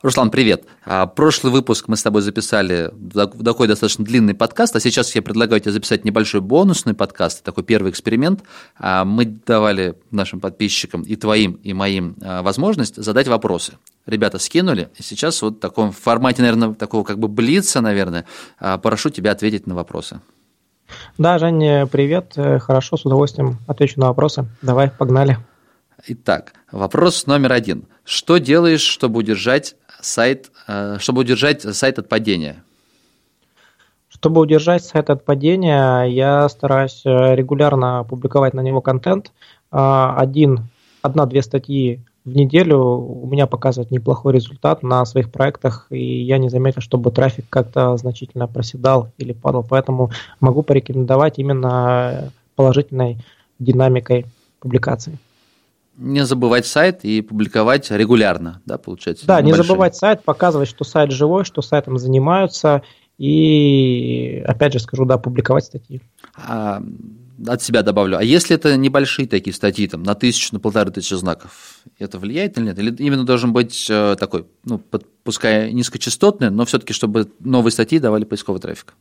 Руслан, привет. А, прошлый выпуск мы с тобой записали такой достаточно длинный подкаст, а сейчас я предлагаю тебе записать небольшой бонусный подкаст, такой первый эксперимент. А, мы давали нашим подписчикам и твоим, и моим а, возможность задать вопросы. Ребята скинули, и сейчас вот в таком формате, наверное, такого как бы блица, наверное, прошу тебя ответить на вопросы. Да, Женя, привет. Э, хорошо, с удовольствием отвечу на вопросы. Давай, погнали. Итак, вопрос номер один. Что делаешь, чтобы удержать сайт, э, чтобы удержать сайт от падения? Чтобы удержать сайт от падения, я стараюсь э, регулярно публиковать на него контент. А, один, одна-две статьи в неделю у меня показывает неплохой результат на своих проектах, и я не заметил, чтобы трафик как-то значительно проседал или падал. Поэтому могу порекомендовать именно положительной динамикой публикации не забывать сайт и публиковать регулярно, да, получается? Да, не забывать сайт, показывать, что сайт живой, что сайтом занимаются, и, опять же скажу, да, публиковать статьи. А, от себя добавлю. А если это небольшие такие статьи, там, на тысячу, на полторы тысячи знаков, это влияет или нет? Или именно должен быть э, такой, ну, пускай низкочастотный, но все-таки, чтобы новые статьи давали поисковый трафик?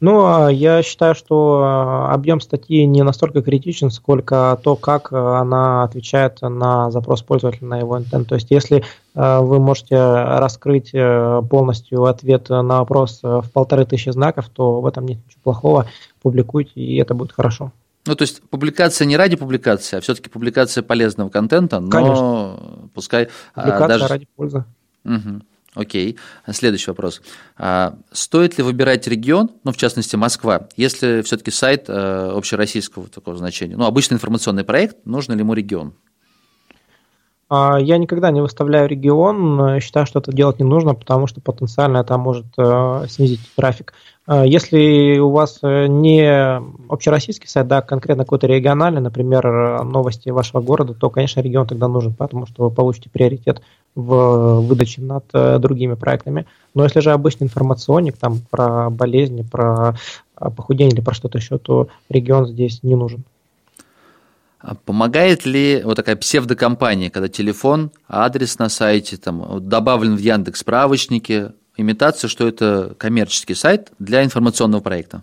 Ну, а я считаю, что а, объем статьи не настолько критичен, сколько то, как а, она отвечает на запрос пользователя, на его интент. То есть, если вы можете раскрыть э, полностью ответ на вопрос в полторы тысячи знаков, то в этом нет ничего плохого. Публикуйте, и это будет хорошо. Ну, то есть публикация не ради публикации, а все-таки публикация полезного контента, но Конечно. пускай публикация даже... ради пользы. Угу. Окей. Следующий вопрос. А, стоит ли выбирать регион, ну, в частности, Москва, если все-таки сайт э, общероссийского такого значения? Ну, обычный информационный проект, нужно ли ему регион? А, я никогда не выставляю регион, считаю, что это делать не нужно, потому что потенциально это может э, снизить трафик. А, если у вас э, не общероссийский сайт, да, конкретно какой-то региональный, например, новости вашего города, то, конечно, регион тогда нужен, потому что вы получите приоритет в выдаче над э, другими проектами. Но если же обычный информационник, там про болезни, про похудение или про что-то еще, то регион здесь не нужен. А помогает ли вот такая псевдокомпания, когда телефон, адрес на сайте там, добавлен в Яндекс справочнике, имитация, что это коммерческий сайт для информационного проекта?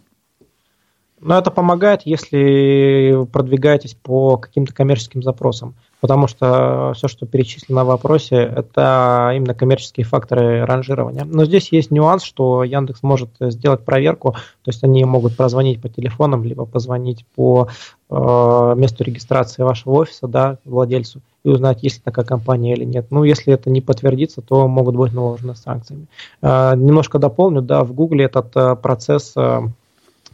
Ну, это помогает, если продвигаетесь по каким-то коммерческим запросам потому что все, что перечислено в вопросе, это именно коммерческие факторы ранжирования. Но здесь есть нюанс, что Яндекс может сделать проверку, то есть они могут прозвонить по телефонам, либо позвонить по э, месту регистрации вашего офиса, да, владельцу, и узнать, есть ли такая компания или нет. Ну, если это не подтвердится, то могут быть наложены санкциями. Э, немножко дополню, да, в Гугле этот э, процесс э,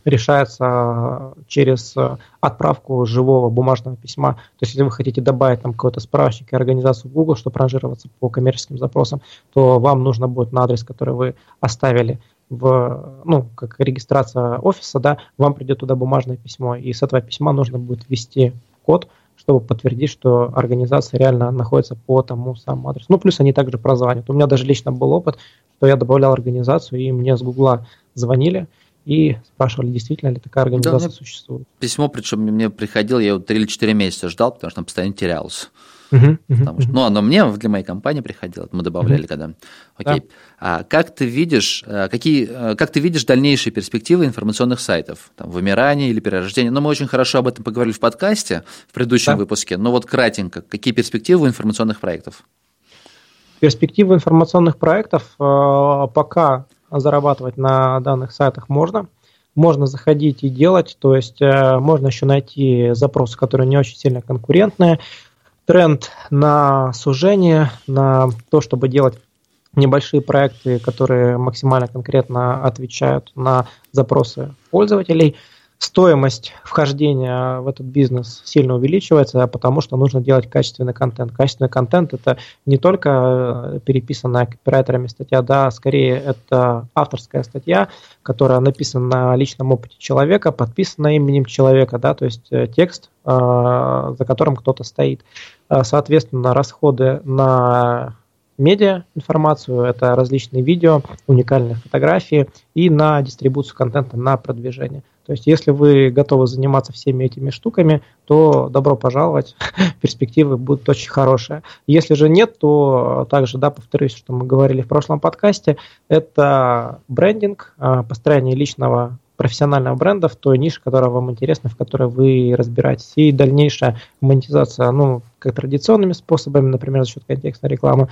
решается через э, отправку живого бумажного письма. То есть, если вы хотите добавить там какой-то справочник и организацию в Google, чтобы ранжироваться по коммерческим запросам, то вам нужно будет на адрес, который вы оставили в, ну, как регистрация офиса, да, вам придет туда бумажное письмо, и с этого письма нужно будет ввести код, чтобы подтвердить, что организация реально находится по тому самому адресу. Ну, плюс они также прозванивают. У меня даже лично был опыт, что я добавлял организацию, и мне с Гугла звонили, и спрашивали, действительно ли такая организация да, существует. Письмо, причем мне приходило, я его 3 или 4 месяца ждал, потому что он постоянно терялся. Uh-huh, uh-huh, что, ну, оно мне для моей компании приходило, мы добавляли uh-huh. когда. Окей. Да. А как ты видишь, э, какие, э, как ты видишь дальнейшие перспективы информационных сайтов, там, вымирание или перерождение? Ну, мы очень хорошо об этом поговорили в подкасте в предыдущем да. выпуске, но вот кратенько, какие перспективы у информационных проектов? Перспективы информационных проектов э, пока зарабатывать на данных сайтах можно. Можно заходить и делать, то есть э, можно еще найти запросы, которые не очень сильно конкурентные. Тренд на сужение, на то, чтобы делать небольшие проекты, которые максимально конкретно отвечают на запросы пользователей – стоимост вхождения в этот бизнес сильно увеличивается, потому что нужно делать качественный контент. Качественный контент это не только э, переписанная копирайтерами статья, да, скорее это авторская статья, которая написана на личном опыте человека, подписана именем человека, да, то есть э, текст, э, за которым кто-то стоит. Соответственно, расходы на медиа информацию, это различные видео, уникальные фотографии и на дистрибуцию контента, на продвижение. То есть, если вы готовы заниматься всеми этими штуками, то добро пожаловать, перспективы будут очень хорошие. Если же нет, то также, да, повторюсь, что мы говорили в прошлом подкасте, это брендинг, а, построение личного профессионального бренда в той нише, которая вам интересна, в которой вы разбираетесь. И дальнейшая монетизация, ну, как традиционными способами, например, за счет контекстной рекламы,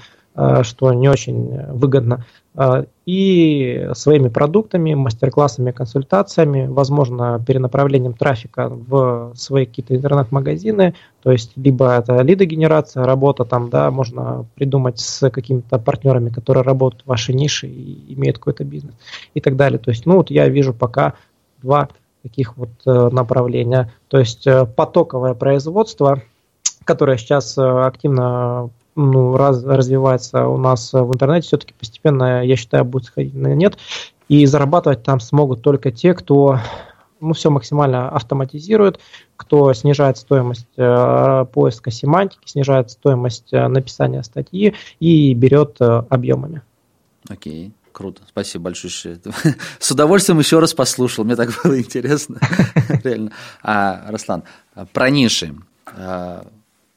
что не очень выгодно, э, и своими продуктами, мастер-классами, консультациями, возможно, перенаправлением трафика в свои какие-то интернет-магазины, то есть либо это лидогенерация, работа там, да, можно придумать с какими-то партнерами, которые работают в вашей нише и имеют какой-то бизнес и так далее. То есть, ну, вот я вижу пока два таких вот э, направления. То есть потоковое производство – которая сейчас э, активно ну, раз, развивается у нас в интернете, все-таки постепенно, я считаю, будет сходить на нет. И зарабатывать там смогут только те, кто ну, все максимально автоматизирует, кто снижает стоимость э, поиска семантики, снижает стоимость э, написания статьи и берет э, объемами. Окей. Круто, спасибо большое. С удовольствием еще раз послушал, мне так было интересно. Реально. А, Руслан, про ниши. А,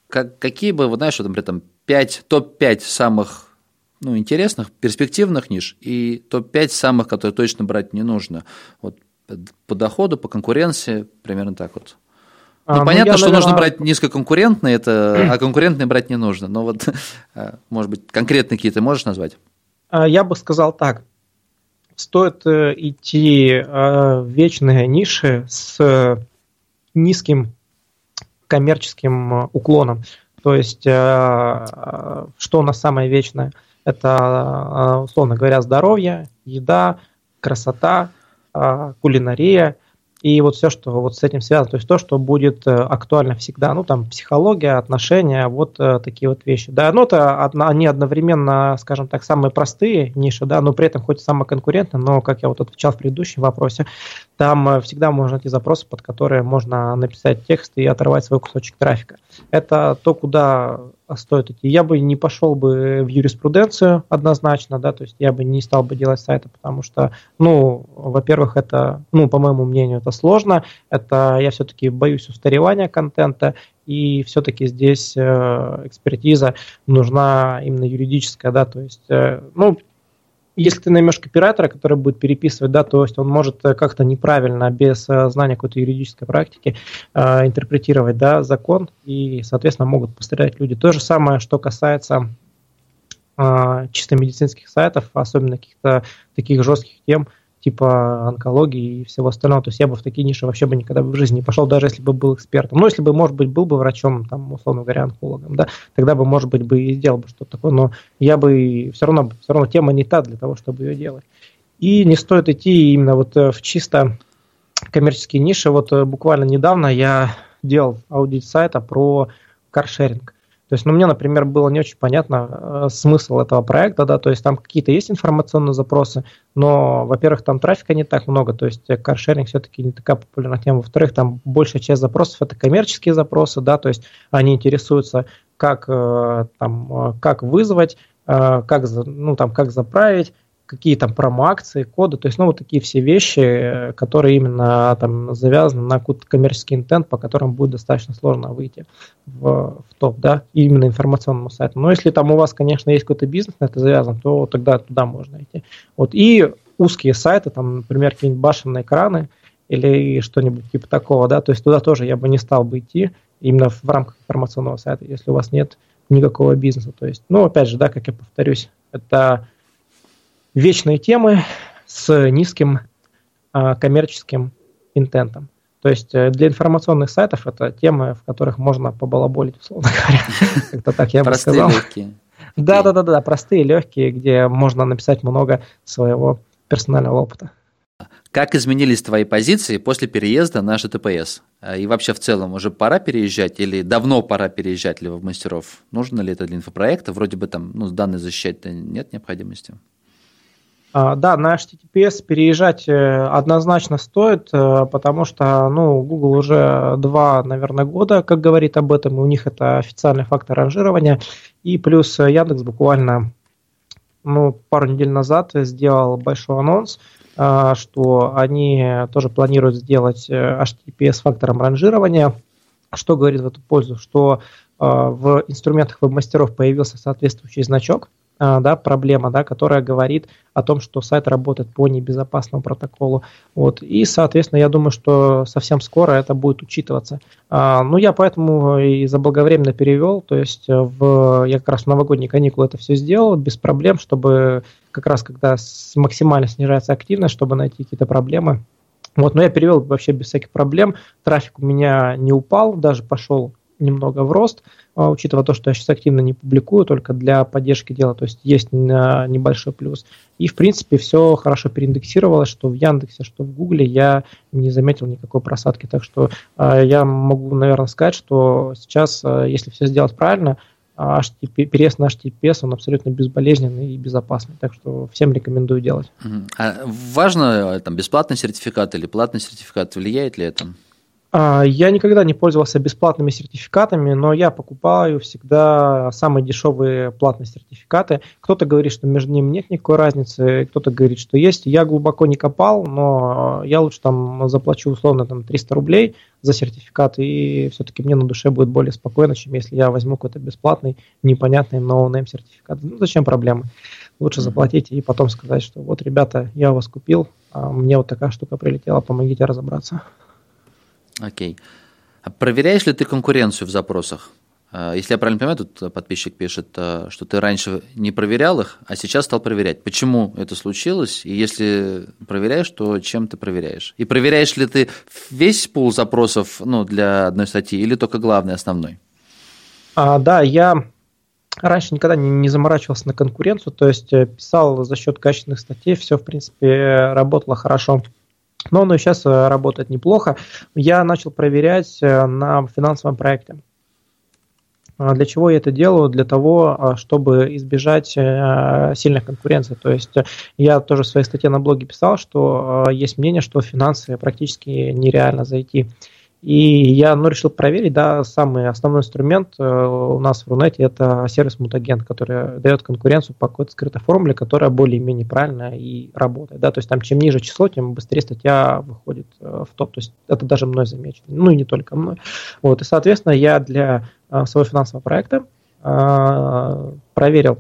как, какие бы, вот знаешь, вот, например, там 5, топ-5 самых ну, интересных, перспективных ниш и топ-5 самых, которые точно брать не нужно. Вот по доходу, по конкуренции, примерно так вот. Ну, а, понятно, ну, что наверное... нужно брать низкоконкурентные, это, а конкурентные брать не нужно. Но вот, а, может быть, конкретные какие-то можешь назвать? А, я бы сказал так. Стоит э, идти э, в вечные ниши с низким коммерческим э, уклоном. То есть, э, э, что у нас самое вечное? Это, условно говоря, здоровье, еда, красота, кулинария и вот все, что вот с этим связано, то есть то, что будет актуально всегда, ну там психология, отношения, вот такие вот вещи. Да, ну это они одновременно, скажем так, самые простые ниши, да, но при этом хоть самые конкурентные, но, как я вот отвечал в предыдущем вопросе, там э, всегда можно найти запросы, под которые можно написать текст и оторвать свой кусочек трафика. Это то, куда стоит идти. Я бы не пошел бы в юриспруденцию однозначно, да, то есть я бы не стал бы делать сайты, потому что, ну, во-первых, это, ну, по моему мнению, это сложно, это я все-таки боюсь устаревания контента, и все-таки здесь э, экспертиза нужна именно юридическая, да, то есть, э, ну, если ты наймешь копирайтера, который будет переписывать, да, то есть он может э, как-то неправильно, без э, знания какой-то юридической практики, э, интерпретировать, да, закон, и, соответственно, могут пострадать люди. То же самое, что касается чисто медицинских сайтов, особенно каких-то таких жестких тем, типа онкологии и всего остального. То есть я бы в такие ниши вообще бы никогда бы в жизни не пошел, даже если бы был экспертом. Ну, если бы, может быть, был бы врачом, там, условно говоря, онкологом, да, тогда бы, может быть, бы и сделал бы что-то такое, но я бы все равно, все равно тема не та для того, чтобы ее делать. И не стоит идти именно вот э, в чисто коммерческие ниши. Вот э, буквально недавно я делал аудит сайта про каршеринг. То есть, ну, мне, например, было не очень понятно э, смысл этого проекта, да, то есть там какие-то есть информационные запросы, но, во-первых, там трафика не так много, то есть э, каршеринг все-таки не такая популярная тема, во-вторых, там большая часть запросов это коммерческие запросы, да, то есть они интересуются, как, э, там, э, как вызвать, э, как, ну, там, как заправить, какие там промо-акции, коды, то есть, ну, вот такие все вещи, которые именно там завязаны на какой-то коммерческий интент, по которым будет достаточно сложно выйти в, в топ, да, именно информационному сайту. Но если там у вас, конечно, есть какой-то бизнес на это завязан, то тогда туда можно идти. Вот, и узкие сайты, там, например, какие-нибудь башенные экраны или что-нибудь типа такого, да, то есть туда тоже я бы не стал бы идти именно в рамках информационного сайта, если у вас нет никакого бизнеса. То есть, ну, опять же, да, как я повторюсь, это вечные темы с низким а, коммерческим интентом. То есть э, для информационных сайтов это темы, в которых можно побалаболить, условно говоря. Как-то так я бы сказал. Легкие. Да, да, да, да, простые, легкие, где можно написать много своего персонального опыта. Как изменились твои позиции после переезда на ЖТПС? А, и вообще в целом уже пора переезжать или давно пора переезжать ли в мастеров? Нужно ли это для инфопроекта? Вроде бы там ну, данные защищать нет необходимости. А, да, на HTTPS переезжать э, однозначно стоит, э, потому что ну, Google уже два, наверное, года, как говорит об этом, и у них это официальный фактор ранжирования. И плюс Яндекс буквально ну, пару недель назад сделал большой анонс что они тоже планируют сделать HTTP с фактором ранжирования. Что говорит в эту пользу? Что в инструментах веб-мастеров появился соответствующий значок, да, проблема, да, которая говорит о том, что сайт работает по небезопасному протоколу. Вот. И, соответственно, я думаю, что совсем скоро это будет учитываться. А, ну, я поэтому и заблаговременно перевел, то есть в, я как раз в новогодние каникулы это все сделал без проблем, чтобы как раз когда максимально снижается активность, чтобы найти какие-то проблемы. Вот, но я перевел вообще без всяких проблем. Трафик у меня не упал, даже пошел немного в рост, а, учитывая то, что я сейчас активно не публикую, только для поддержки дела, то есть есть небольшой плюс. И, в принципе, все хорошо переиндексировалось, что в Яндексе, что в Гугле я не заметил никакой просадки. Так что а, я могу, наверное, сказать, что сейчас, а, если все сделать правильно, HTTP, переезд на HTTPS, он абсолютно безболезненный и безопасный. Так что всем рекомендую делать. А важно, там, бесплатный сертификат или платный сертификат, влияет ли это? А, я никогда не пользовался бесплатными сертификатами, но я покупаю всегда самые дешевые платные сертификаты. Кто-то говорит, что между ними нет никакой разницы, кто-то говорит, что есть. Я глубоко не копал, но я лучше там заплачу условно там 300 рублей за сертификат, и все-таки мне на душе будет более спокойно, чем если я возьму какой-то бесплатный, непонятный no-name сертификат. Ну, зачем проблемы? Лучше заплатить и потом сказать, что вот, ребята, я вас купил, а мне вот такая штука прилетела, помогите разобраться. Окей. А проверяешь ли ты конкуренцию в запросах? А, если я правильно понимаю, тут подписчик пишет, а, что ты раньше не проверял их, а сейчас стал проверять. Почему это случилось? И если проверяешь, то чем ты проверяешь? И проверяешь ли ты весь пул запросов ну, для одной статьи или только главный, основной? А, да, я раньше никогда не, не заморачивался на конкуренцию, то есть э, писал за счет качественных статей, все, в принципе, работало хорошо но оно сейчас э, работает неплохо. Я начал проверять э, на финансовом проекте. А для чего я это делаю? Для того, а, чтобы избежать э, сильных конкуренций. То есть я тоже в своей статье на блоге писал, что есть мнение, что в финансы практически нереально зайти. И я ну, решил проверить, да, самый основной инструмент э, у нас в Рунете это сервис Мутагент, который дает конкуренцию по какой-то скрытой формуле, которая более-менее правильная и работает. Да, то есть там чем ниже число, тем быстрее статья выходит э, в топ. То есть это даже мной замечено. Ну и не только мной. Вот, и, соответственно, я для э, своего финансового проекта проверил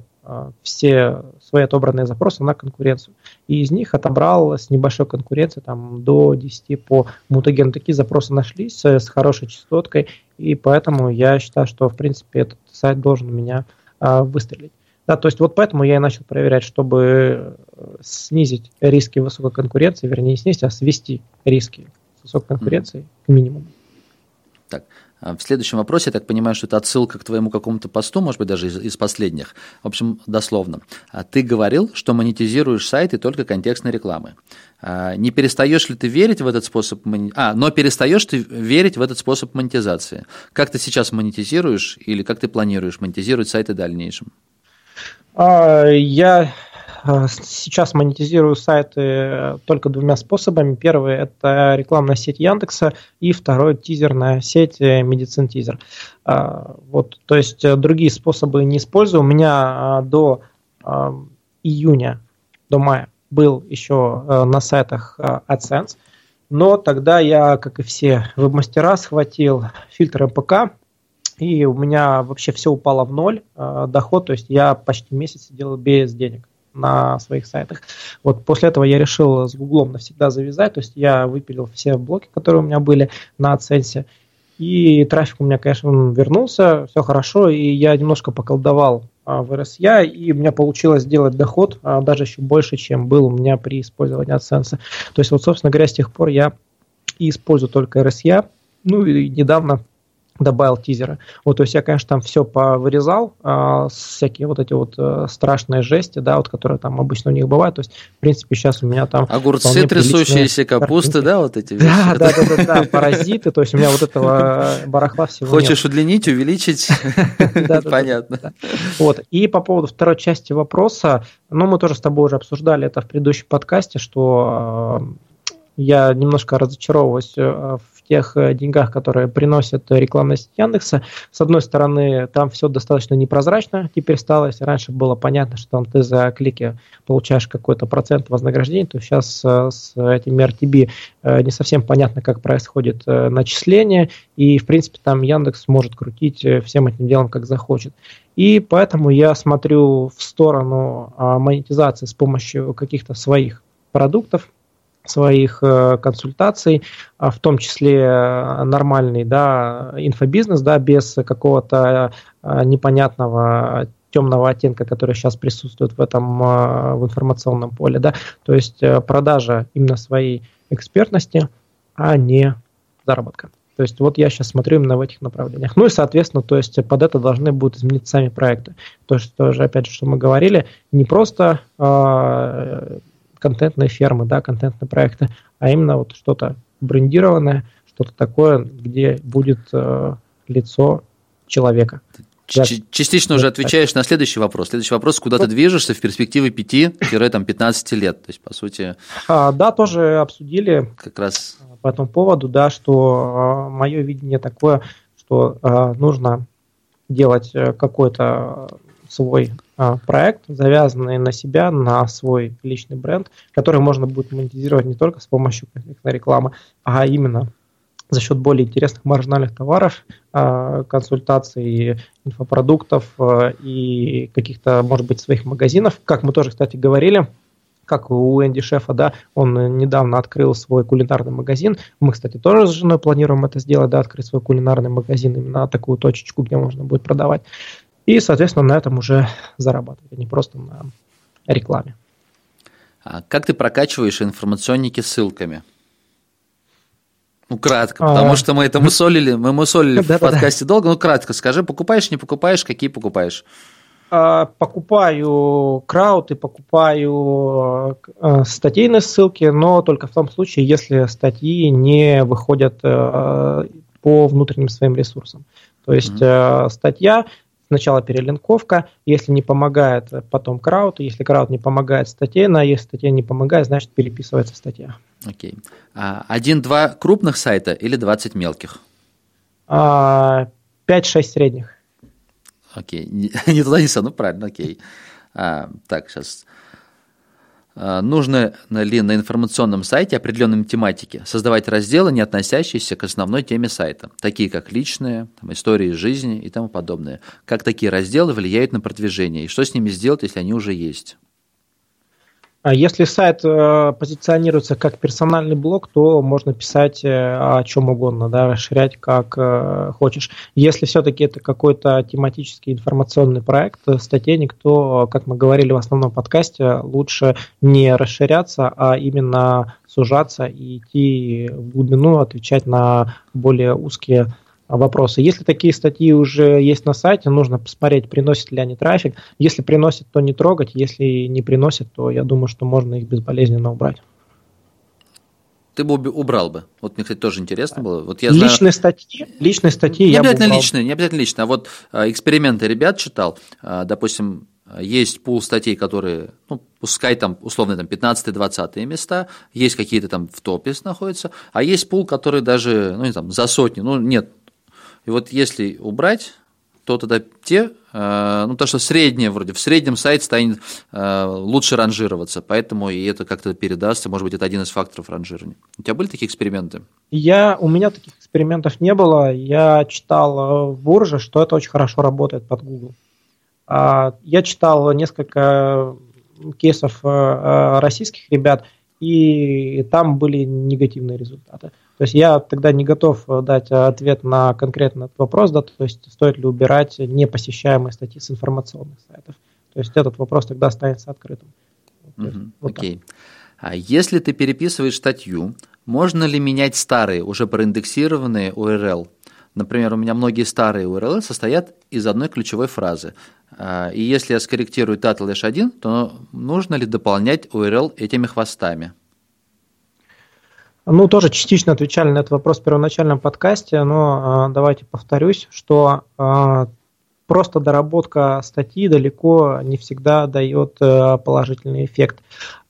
все свои отобранные запросы на конкуренцию. И из них отобрал с небольшой конкуренцией там, до 10 по мутагену. Такие запросы нашлись с хорошей частоткой, и поэтому я считаю, что в принципе этот сайт должен у меня а, выстрелить. Да, то есть вот поэтому я и начал проверять, чтобы снизить риски высокой конкуренции, вернее не снизить, а свести риски высокой конкуренции mm-hmm. к минимуму. Так, а в следующем вопросе, я так понимаю, что это отсылка к твоему какому-то посту, может быть, даже из, из последних. В общем, дословно. А ты говорил, что монетизируешь сайты только контекстной рекламы. А не перестаешь ли ты верить в этот способ монетизации? А, но перестаешь ты верить в этот способ монетизации. Как ты сейчас монетизируешь или как ты планируешь монетизировать сайты в дальнейшем? Я сейчас монетизирую сайты только двумя способами. Первый – это рекламная сеть Яндекса, и второй – тизерная сеть э, Медицин Тизер. Э, вот, то есть другие способы не использую. У меня до июня, до мая был еще на сайтах AdSense, но тогда я, как и все веб-мастера, схватил фильтр МПК, и у меня вообще все упало в ноль, доход, то есть я почти месяц сидел без денег на своих сайтах. Вот после этого я решил с Гуглом навсегда завязать, то есть я выпилил все блоки, которые у меня были на AdSense, и трафик у меня, конечно, вернулся, все хорошо, и я немножко поколдовал а, в RSA, и у меня получилось сделать доход а, даже еще больше, чем был у меня при использовании AdSense. То есть вот, собственно говоря, с тех пор я и использую только RSA, ну и недавно добавил тизеры. Вот, то есть я, конечно, там все повырезал, э, всякие вот эти вот э, страшные жести, да, вот, которые там обычно у них бывают. То есть, в принципе, сейчас у меня там... Огурцы, трясущиеся капусты, да, вот эти вещи? Да, да, да, да, да, паразиты, то есть у меня вот этого барахла всего Хочешь удлинить, увеличить? Понятно. Вот, и по поводу второй части вопроса, ну, мы тоже с тобой уже обсуждали это в предыдущем подкасте, что я немножко разочаровываюсь в тех э, деньгах, которые приносят рекламная сеть Яндекса. С одной стороны, там все достаточно непрозрачно теперь стало. Если раньше было понятно, что там ты за клики получаешь какой-то процент вознаграждения, то сейчас э, с этим RTB э, не совсем понятно, как происходит начисление. И, в принципе, там Яндекс может крутить всем этим делом, как захочет. И поэтому я смотрю в сторону а, монетизации с помощью каких-то своих продуктов, своих э, консультаций, а в том числе э, нормальный да, инфобизнес, да, без какого-то э, непонятного темного оттенка, который сейчас присутствует в этом в информационном поле, да, то есть продажа именно своей экспертности, а не заработка. То есть вот я сейчас смотрю именно в этих направлениях. Ну и, соответственно, то есть под это должны будут измениться сами проекты. То, есть тоже, опять же, что мы говорили, не просто контентные фермы, да, контентные проекты, а именно вот что-то брендированное, что-то такое, где будет э, лицо человека. Частично уже отвечаешь на следующий вопрос. Следующий вопрос, куда ты движешься в перспективе 5-15 лет? То есть, по сути... А, да, тоже обсудили как раз по этому поводу, да, что а, мое видение такое, что а, нужно делать э, какой-то свой проект, завязанный на себя, на свой личный бренд, который можно будет монетизировать не только с помощью рекламы, а именно за счет более интересных маржинальных товаров, а, консультаций, инфопродуктов а, и каких-то, может быть, своих магазинов. Как мы тоже, кстати, говорили, как у Энди Шефа, да, он недавно открыл свой кулинарный магазин. Мы, кстати, тоже с женой планируем это сделать, да, открыть свой кулинарный магазин, именно такую точечку, где можно будет продавать. И, соответственно, на этом уже зарабатывать, а не просто на рекламе. А как ты прокачиваешь информационники ссылками? Ну, кратко, потому а, что мы это мусолили, мы мусолили в подкасте долго, ну, кратко скажи, покупаешь, не покупаешь, какие покупаешь? А, покупаю крауд и покупаю э, статейные ссылки, но только в том случае, если статьи не выходят э, по внутренним своим ресурсам. То есть mm-hmm. статья Сначала перелинковка, если не помогает, потом крауд, если крауд не помогает, статейна, если статья не помогает, значит переписывается статья. Окей. А, один-два крупных сайта или 20 мелких? А, 5-6 средних. Окей. Не, туда, не сюда, ну правильно, окей. А, так, сейчас нужно ли на информационном сайте определенной тематике создавать разделы, не относящиеся к основной теме сайта, такие как личные, там, истории жизни и тому подобное. Как такие разделы влияют на продвижение и что с ними сделать, если они уже есть? А если сайт э, позиционируется как персональный блог, то можно писать э, о чем угодно, да, расширять как э, хочешь. Если все-таки это какой-то тематический информационный проект, статейник, то, как мы говорили в основном подкасте, лучше не расширяться, а именно сужаться и идти в глубину, отвечать на более узкие вопросы. Если такие статьи уже есть на сайте, нужно посмотреть, приносят ли они трафик. Если приносят, то не трогать. Если не приносят, то я думаю, что можно их безболезненно убрать. Ты бы убрал бы. Вот мне, кстати, тоже интересно было. Вот я личные знаю... статьи, личные статьи не я обязательно бы личные, не обязательно личные. А вот а, эксперименты ребят читал. А, допустим, есть пул статей, которые, ну, пускай там условно там 15-20 места, есть какие-то там в топе находятся, а есть пул, который даже, ну, не там, за сотни, ну, нет, и вот если убрать, то тогда те, э, ну то, что среднее вроде, в среднем сайт станет э, лучше ранжироваться, поэтому и это как-то передастся, может быть, это один из факторов ранжирования. У тебя были такие эксперименты? Я, у меня таких экспериментов не было, я читал э, в Бурже, что это очень хорошо работает под Google. А, я читал несколько кейсов российских ребят, и там были негативные результаты. То есть я тогда не готов э, дать э, ответ на конкретный вопрос, да, то есть стоит ли убирать непосещаемые статьи с информационных сайтов. То есть этот вопрос тогда останется открытым. Угу, вот окей. А если ты переписываешь статью, можно ли менять старые, уже проиндексированные URL? Например, у меня многие старые URL состоят из одной ключевой фразы. А, и если я скорректирую title 1, то нужно ли дополнять URL этими хвостами? Ну, тоже частично отвечали на этот вопрос в первоначальном подкасте, но э, давайте повторюсь, что э, просто доработка статьи далеко не всегда дает э, положительный эффект.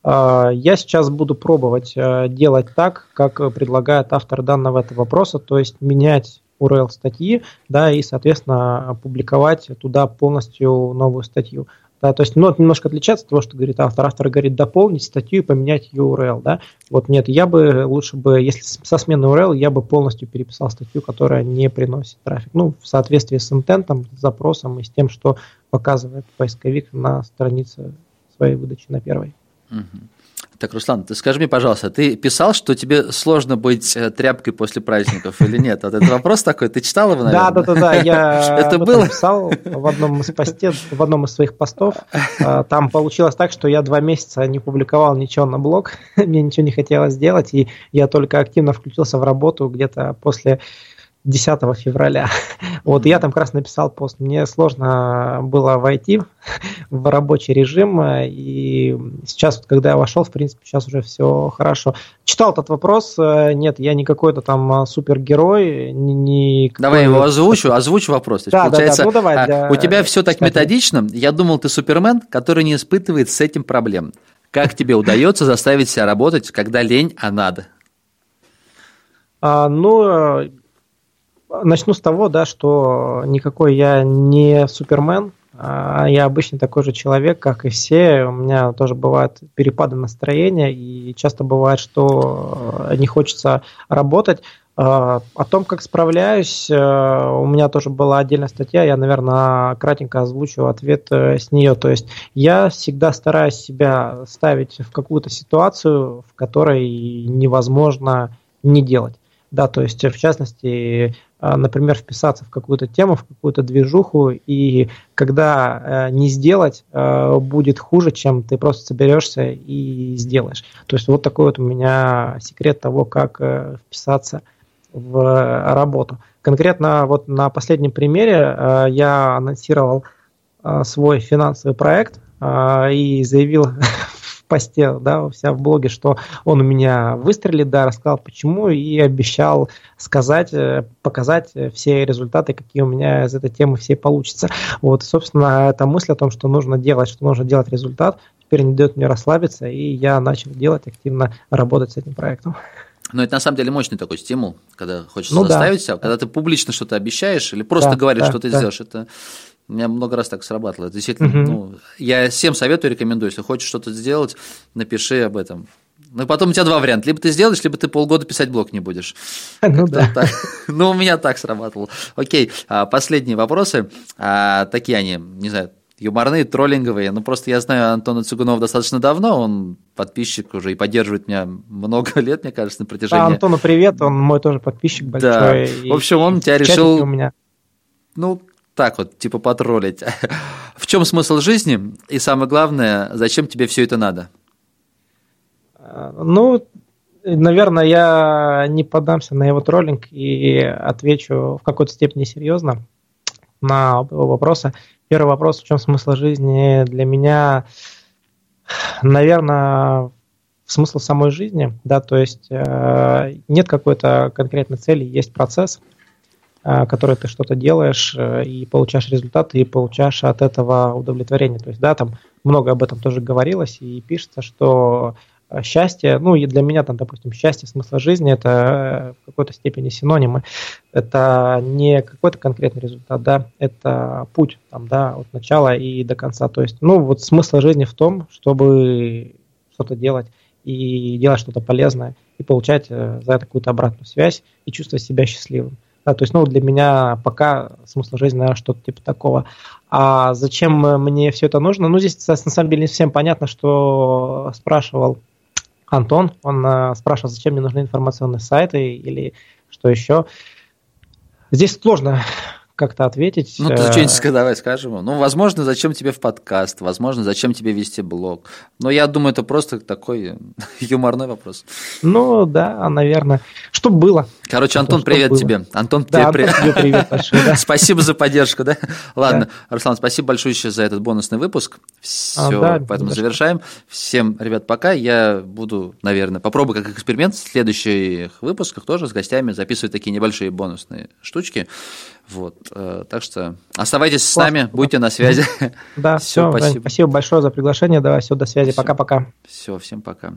Я сейчас буду пробовать делать так, как предлагает автор данного этого вопроса, то есть менять URL статьи, да, и, соответственно, публиковать туда полностью новую статью. Да, то есть, ну, это немножко отличается от того, что говорит автор. Автор говорит дополнить статью и поменять ее URL. Да? Вот нет, я бы лучше бы, если со смены URL, я бы полностью переписал статью, которая не приносит трафик. Ну, в соответствии с интентом, с запросом и с тем, что показывает поисковик на странице своей выдачи на первой. Угу. Так, Руслан, ты скажи мне, пожалуйста, ты писал, что тебе сложно быть э, тряпкой после праздников или нет? Вот этот вопрос такой, ты читал его, наверное? Да, да, да, да, я это было? писал в одном из посте, в одном из своих постов. А, там получилось так, что я два месяца не публиковал ничего на блог, мне ничего не хотелось делать, и я только активно включился в работу где-то после 10 февраля. Вот я там как раз написал пост. Мне сложно было войти в рабочий режим, и сейчас, когда я вошел, в принципе, сейчас уже все хорошо. Читал этот вопрос. Нет, я не какой-то там супергерой. Не, давай его озвучу, озвучу вопрос. Да, Получается, да, да. Ну, давай, а, для... у тебя все так методично. Я думал, ты супермен, который не испытывает с этим проблем. Как тебе удается заставить себя работать, когда лень, а надо? А, ну, Начну с того, да, что никакой я не супермен, а я обычный такой же человек, как и все. У меня тоже бывают перепады настроения, и часто бывает, что не хочется работать. А, о том, как справляюсь, э, у меня тоже была отдельная статья, я, наверное, кратенько озвучу ответ э, с нее. То есть я всегда стараюсь себя ставить в какую-то ситуацию, в которой невозможно не делать. Да, то есть, в частности, а, например, вписаться в какую-то тему, в какую-то движуху, и когда э, не сделать, э, будет хуже, чем ты просто соберешься и сделаешь. То есть вот такой вот у меня секрет того, как э, вписаться в работу. Конкретно вот на последнем примере я анонсировал свой финансовый проект и заявил посте, да, у себя в блоге, что он у меня выстрелит, да, рассказал почему и обещал сказать, э, показать все результаты, какие у меня из этой темы все получатся. Вот, собственно, эта мысль о том, что нужно делать, что нужно делать результат, теперь не дает мне расслабиться, и я начал делать, активно работать с этим проектом. Но это на самом деле мощный такой стимул, когда хочется ну, заставить да. себя, когда ты публично что-то обещаешь или просто да, говоришь, да, что ты да. сделаешь. Это у меня много раз так сработало. Это действительно, угу. ну, я всем советую, рекомендую, если хочешь что-то сделать, напиши об этом. Ну, потом у тебя два варианта. Либо ты сделаешь, либо ты полгода писать блог не будешь. Ну да. Так. Ну, у меня так срабатывало. Окей, а, последние вопросы. А, такие они, не знаю, юморные, троллинговые. Ну, просто я знаю Антона Цугунова достаточно давно, он подписчик уже и поддерживает меня много лет, мне кажется, на протяжении... А, Антону привет, он мой тоже подписчик большой. Да, в общем, он тебя решил... У меня. Ну, так вот, типа потроллить. В чем смысл жизни? И самое главное, зачем тебе все это надо? Ну, наверное, я не поддамся на его троллинг и отвечу в какой-то степени серьезно на оба вопроса. Первый вопрос, в чем смысл жизни для меня, наверное, смысл самой жизни, да, то есть э, нет какой-то конкретной цели, есть процесс, которой ты что-то делаешь э, и получаешь результаты, и получаешь от этого удовлетворение. То есть, да, там много об этом тоже говорилось и пишется, что э, счастье, ну и для меня там, допустим, счастье, смысл жизни это в какой-то степени синонимы. Это не какой-то конкретный результат, да, это путь там, да, от начала и до конца. То есть, ну вот смысл жизни в том, чтобы что-то делать и делать что-то полезное и получать за это какую-то обратную связь и чувствовать себя счастливым. Да, то есть, ну, для меня пока смысл жизни, наверное, что-то типа такого. А зачем мне все это нужно? Ну, здесь, на самом деле, не совсем понятно, что спрашивал Антон. Он э, спрашивал, зачем мне нужны информационные сайты или что еще. Здесь сложно как-то ответить. Ну, ты э, что-нибудь давай скажем. Ну, возможно, зачем тебе в подкаст, возможно, зачем тебе вести блог. Но я думаю, это просто такой юморной вопрос. Ну, да, наверное. Что было? Короче, Антон, Антон привет было. тебе. Антон, да, тебе Антон, привет. привет большой, да. Спасибо за поддержку, да? Ладно, да. Руслан, спасибо большое еще за этот бонусный выпуск. Все, а, да, поэтому завершаем. Всем, ребят, пока. Я буду, наверное, попробую как эксперимент в следующих выпусках тоже с гостями записывать такие небольшие бонусные штучки. Вот, э, так что оставайтесь с нами, будьте на связи. Да, все, спасибо. спасибо большое за приглашение. Давай, все, до связи. Пока-пока. Все, всем пока.